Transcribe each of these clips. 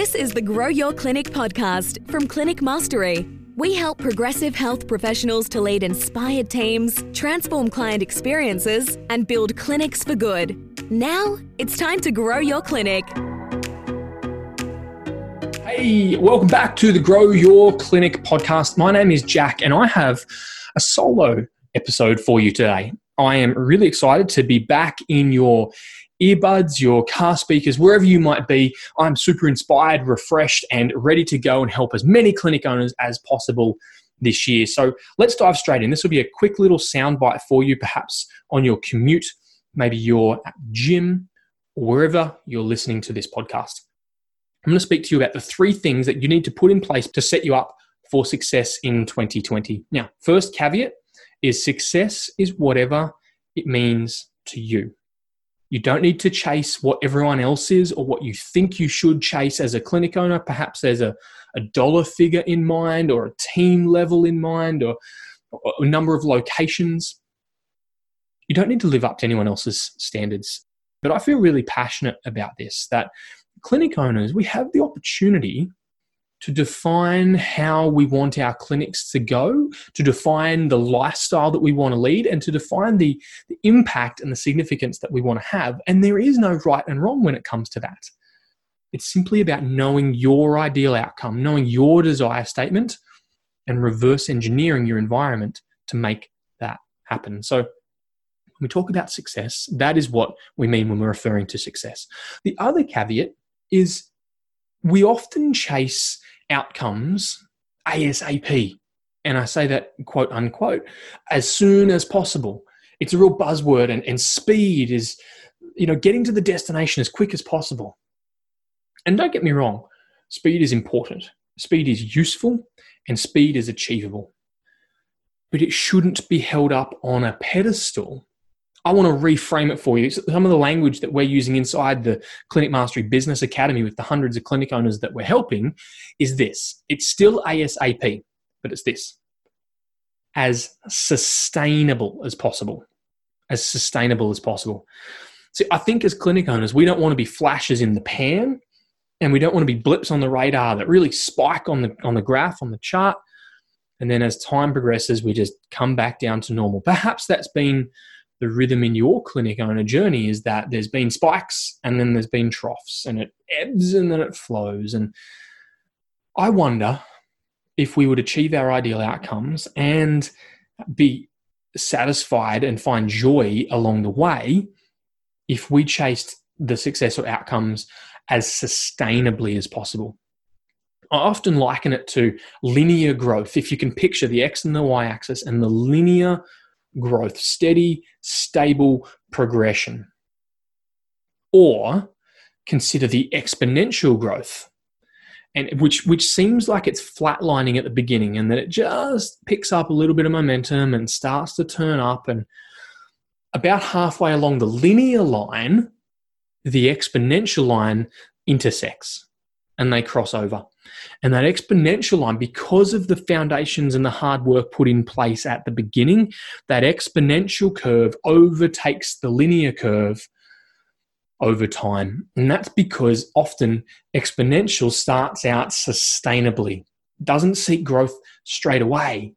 This is the Grow Your Clinic podcast from Clinic Mastery. We help progressive health professionals to lead inspired teams, transform client experiences, and build clinics for good. Now, it's time to grow your clinic. Hey, welcome back to the Grow Your Clinic podcast. My name is Jack, and I have a solo episode for you today. I am really excited to be back in your earbuds, your car speakers, wherever you might be. I'm super inspired, refreshed, and ready to go and help as many clinic owners as possible this year. So let's dive straight in. This will be a quick little soundbite for you, perhaps on your commute, maybe your gym, or wherever you're listening to this podcast. I'm going to speak to you about the three things that you need to put in place to set you up for success in 2020. Now, first caveat is success is whatever it means to you. You don't need to chase what everyone else is or what you think you should chase as a clinic owner. Perhaps there's a, a dollar figure in mind or a team level in mind or, or a number of locations. You don't need to live up to anyone else's standards. But I feel really passionate about this that clinic owners, we have the opportunity to define how we want our clinics to go, to define the lifestyle that we want to lead, and to define the, the impact and the significance that we want to have. And there is no right and wrong when it comes to that. It's simply about knowing your ideal outcome, knowing your desire statement, and reverse engineering your environment to make that happen. So, when we talk about success, that is what we mean when we're referring to success. The other caveat is we often chase outcomes ASAP. And I say that quote unquote, as soon as possible. It's a real buzzword, and, and speed is, you know, getting to the destination as quick as possible. And don't get me wrong, speed is important. Speed is useful and speed is achievable. But it shouldn't be held up on a pedestal I want to reframe it for you. Some of the language that we're using inside the Clinic Mastery Business Academy with the hundreds of clinic owners that we're helping is this. It's still ASAP, but it's this as sustainable as possible. As sustainable as possible. See, I think as clinic owners, we don't want to be flashes in the pan and we don't want to be blips on the radar that really spike on the on the graph on the chart and then as time progresses we just come back down to normal perhaps that's been the rhythm in your clinic owner journey is that there's been spikes and then there's been troughs and it ebbs and then it flows. And I wonder if we would achieve our ideal outcomes and be satisfied and find joy along the way if we chased the success or outcomes as sustainably as possible. I often liken it to linear growth. If you can picture the x and the y axis and the linear growth, steady, stable progression. Or consider the exponential growth, and which which seems like it's flatlining at the beginning, and then it just picks up a little bit of momentum and starts to turn up, and about halfway along the linear line, the exponential line intersects and they cross over. And that exponential line, because of the foundations and the hard work put in place at the beginning, that exponential curve overtakes the linear curve over time. And that's because often exponential starts out sustainably, doesn't seek growth straight away,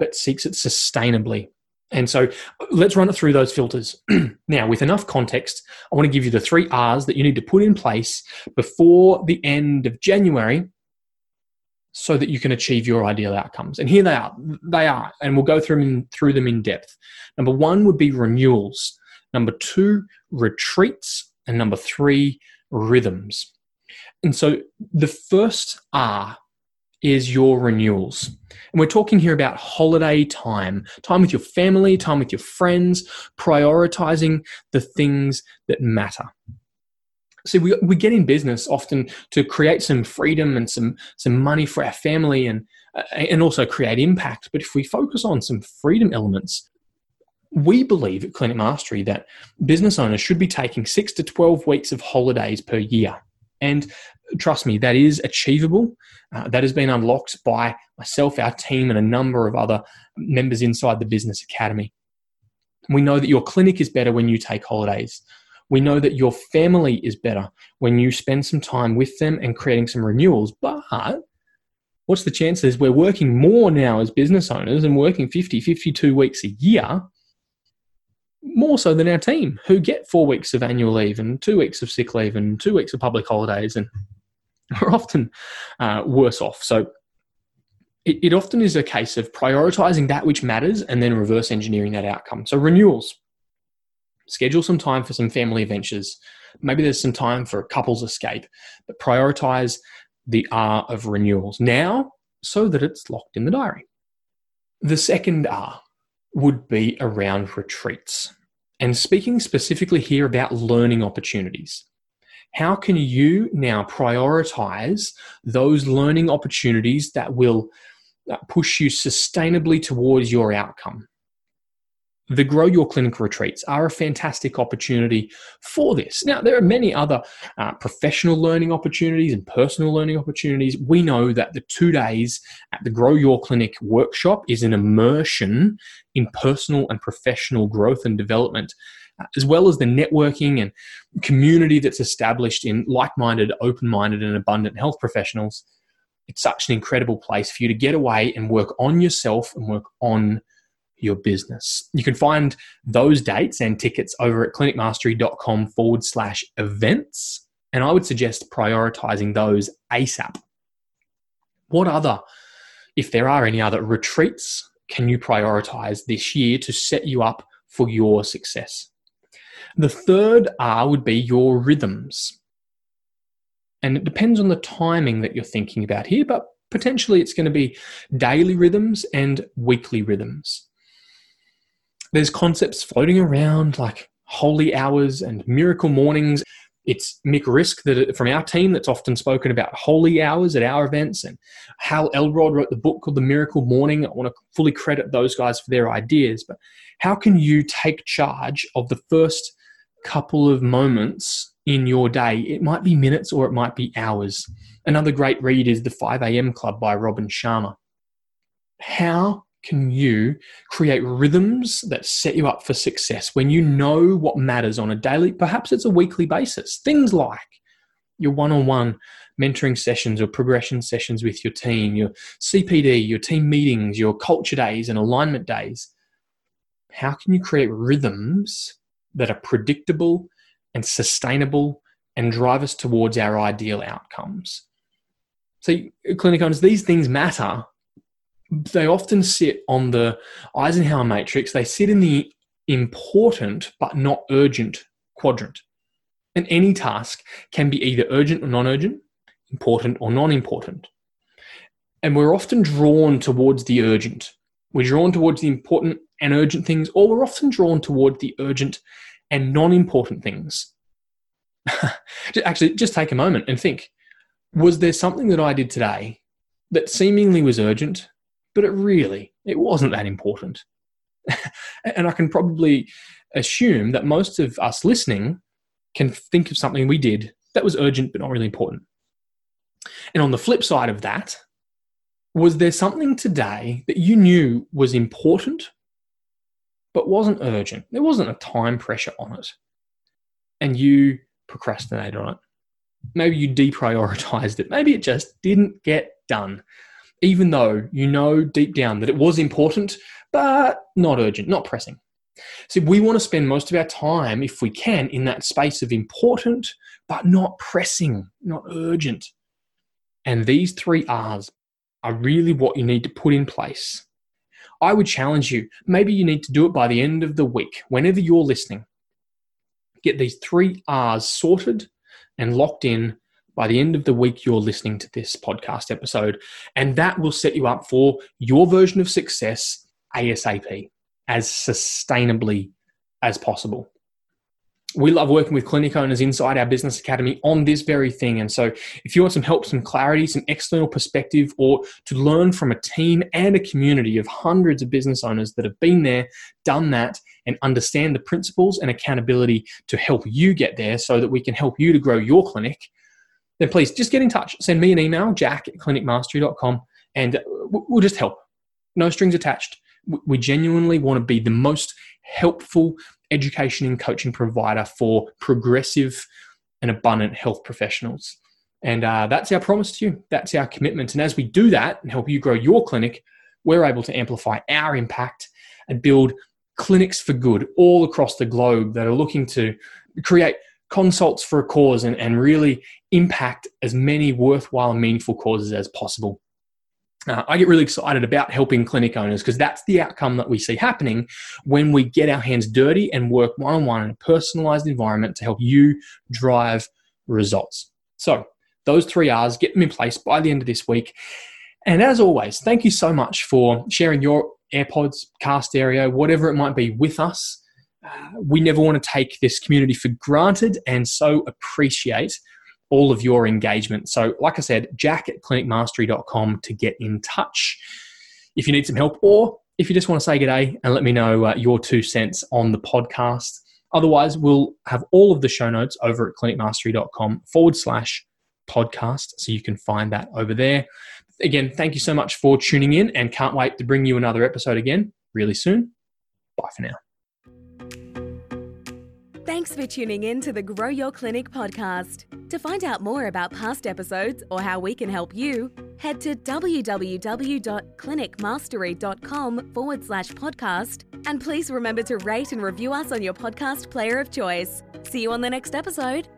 but seeks it sustainably. And so let's run it through those filters. now, with enough context, I want to give you the three R's that you need to put in place before the end of January so that you can achieve your ideal outcomes. And here they are. They are, and we'll go through them in, through them in depth. Number one would be renewals. Number two, retreats. And number three, rhythms. And so the first R is your renewals. And we're talking here about holiday time, time with your family, time with your friends, prioritizing the things that matter. See, we, we get in business often to create some freedom and some, some money for our family and, uh, and also create impact. But if we focus on some freedom elements, we believe at Clinic Mastery that business owners should be taking six to 12 weeks of holidays per year. And trust me, that is achievable. Uh, that has been unlocked by myself, our team, and a number of other members inside the Business Academy. We know that your clinic is better when you take holidays. We know that your family is better when you spend some time with them and creating some renewals. But what's the chances we're working more now as business owners and working 50, 52 weeks a year, more so than our team who get four weeks of annual leave and two weeks of sick leave and two weeks of public holidays and are often uh, worse off. So it, it often is a case of prioritizing that which matters and then reverse engineering that outcome. So renewals, schedule some time for some family adventures. Maybe there's some time for a couples escape, but prioritize the R of renewals now so that it's locked in the diary. The second R would be around retreats. And speaking specifically here about learning opportunities. How can you now prioritize those learning opportunities that will uh, push you sustainably towards your outcome? The Grow Your Clinic retreats are a fantastic opportunity for this. Now, there are many other uh, professional learning opportunities and personal learning opportunities. We know that the two days at the Grow Your Clinic workshop is an immersion in personal and professional growth and development, uh, as well as the networking and community that's established in like minded, open minded, and abundant health professionals. It's such an incredible place for you to get away and work on yourself and work on your business. You can find those dates and tickets over at clinicmastery.com forward slash events. And I would suggest prioritizing those ASAP. What other, if there are any other retreats, can you prioritize this year to set you up for your success? The third R would be your rhythms. And it depends on the timing that you're thinking about here, but potentially it's going to be daily rhythms and weekly rhythms there's concepts floating around like holy hours and miracle mornings. It's Mick Risk that from our team that's often spoken about holy hours at our events, and Hal Elrod wrote the book called The Miracle Morning. I want to fully credit those guys for their ideas, but how can you take charge of the first couple of moments in your day? It might be minutes or it might be hours. Another great read is The 5 a.m. Club by Robin Sharma. How can you create rhythms that set you up for success when you know what matters on a daily, perhaps it's a weekly basis? Things like your one on one mentoring sessions or progression sessions with your team, your CPD, your team meetings, your culture days, and alignment days. How can you create rhythms that are predictable and sustainable and drive us towards our ideal outcomes? So, clinic owners, these things matter they often sit on the Eisenhower matrix. They sit in the important but not urgent quadrant. And any task can be either urgent or non urgent, important or non important. And we're often drawn towards the urgent. We're drawn towards the important and urgent things, or we're often drawn toward the urgent and non important things. Actually, just take a moment and think was there something that I did today that seemingly was urgent but it really it wasn't that important. and I can probably assume that most of us listening can think of something we did that was urgent but not really important. And on the flip side of that, was there something today that you knew was important but wasn't urgent? There wasn't a time pressure on it. And you procrastinated on it. Maybe you deprioritized it. Maybe it just didn't get done even though you know deep down that it was important, but not urgent, not pressing. See, we want to spend most of our time, if we can, in that space of important, but not pressing, not urgent. And these three R's are really what you need to put in place. I would challenge you, maybe you need to do it by the end of the week, whenever you're listening. Get these three R's sorted and locked in by the end of the week you're listening to this podcast episode. And that will set you up for your version of success ASAP, as sustainably as possible. We love working with clinic owners inside our business academy on this very thing. And so, if you want some help, some clarity, some external perspective, or to learn from a team and a community of hundreds of business owners that have been there, done that, and understand the principles and accountability to help you get there so that we can help you to grow your clinic, then please just get in touch. Send me an email, jack at clinicmastery.com, and we'll just help. No strings attached. We genuinely want to be the most helpful education and coaching provider for progressive and abundant health professionals. And uh, that's our promise to you. That's our commitment. And as we do that and help you grow your clinic, we're able to amplify our impact and build clinics for good all across the globe that are looking to create consults for a cause and, and really impact as many worthwhile and meaningful causes as possible. Uh, I get really excited about helping clinic owners because that's the outcome that we see happening when we get our hands dirty and work one on one in a personalized environment to help you drive results. So, those three R's, get them in place by the end of this week. And as always, thank you so much for sharing your AirPods, cast stereo, whatever it might be with us. Uh, we never want to take this community for granted and so appreciate all of your engagement. So, like I said, jack at clinicmastery.com to get in touch if you need some help or if you just want to say good day and let me know uh, your two cents on the podcast. Otherwise, we'll have all of the show notes over at clinicmastery.com forward slash podcast. So you can find that over there. Again, thank you so much for tuning in and can't wait to bring you another episode again really soon. Bye for now. Thanks for tuning in to the Grow Your Clinic podcast. To find out more about past episodes or how we can help you, head to www.clinicmastery.com forward slash podcast. And please remember to rate and review us on your podcast player of choice. See you on the next episode.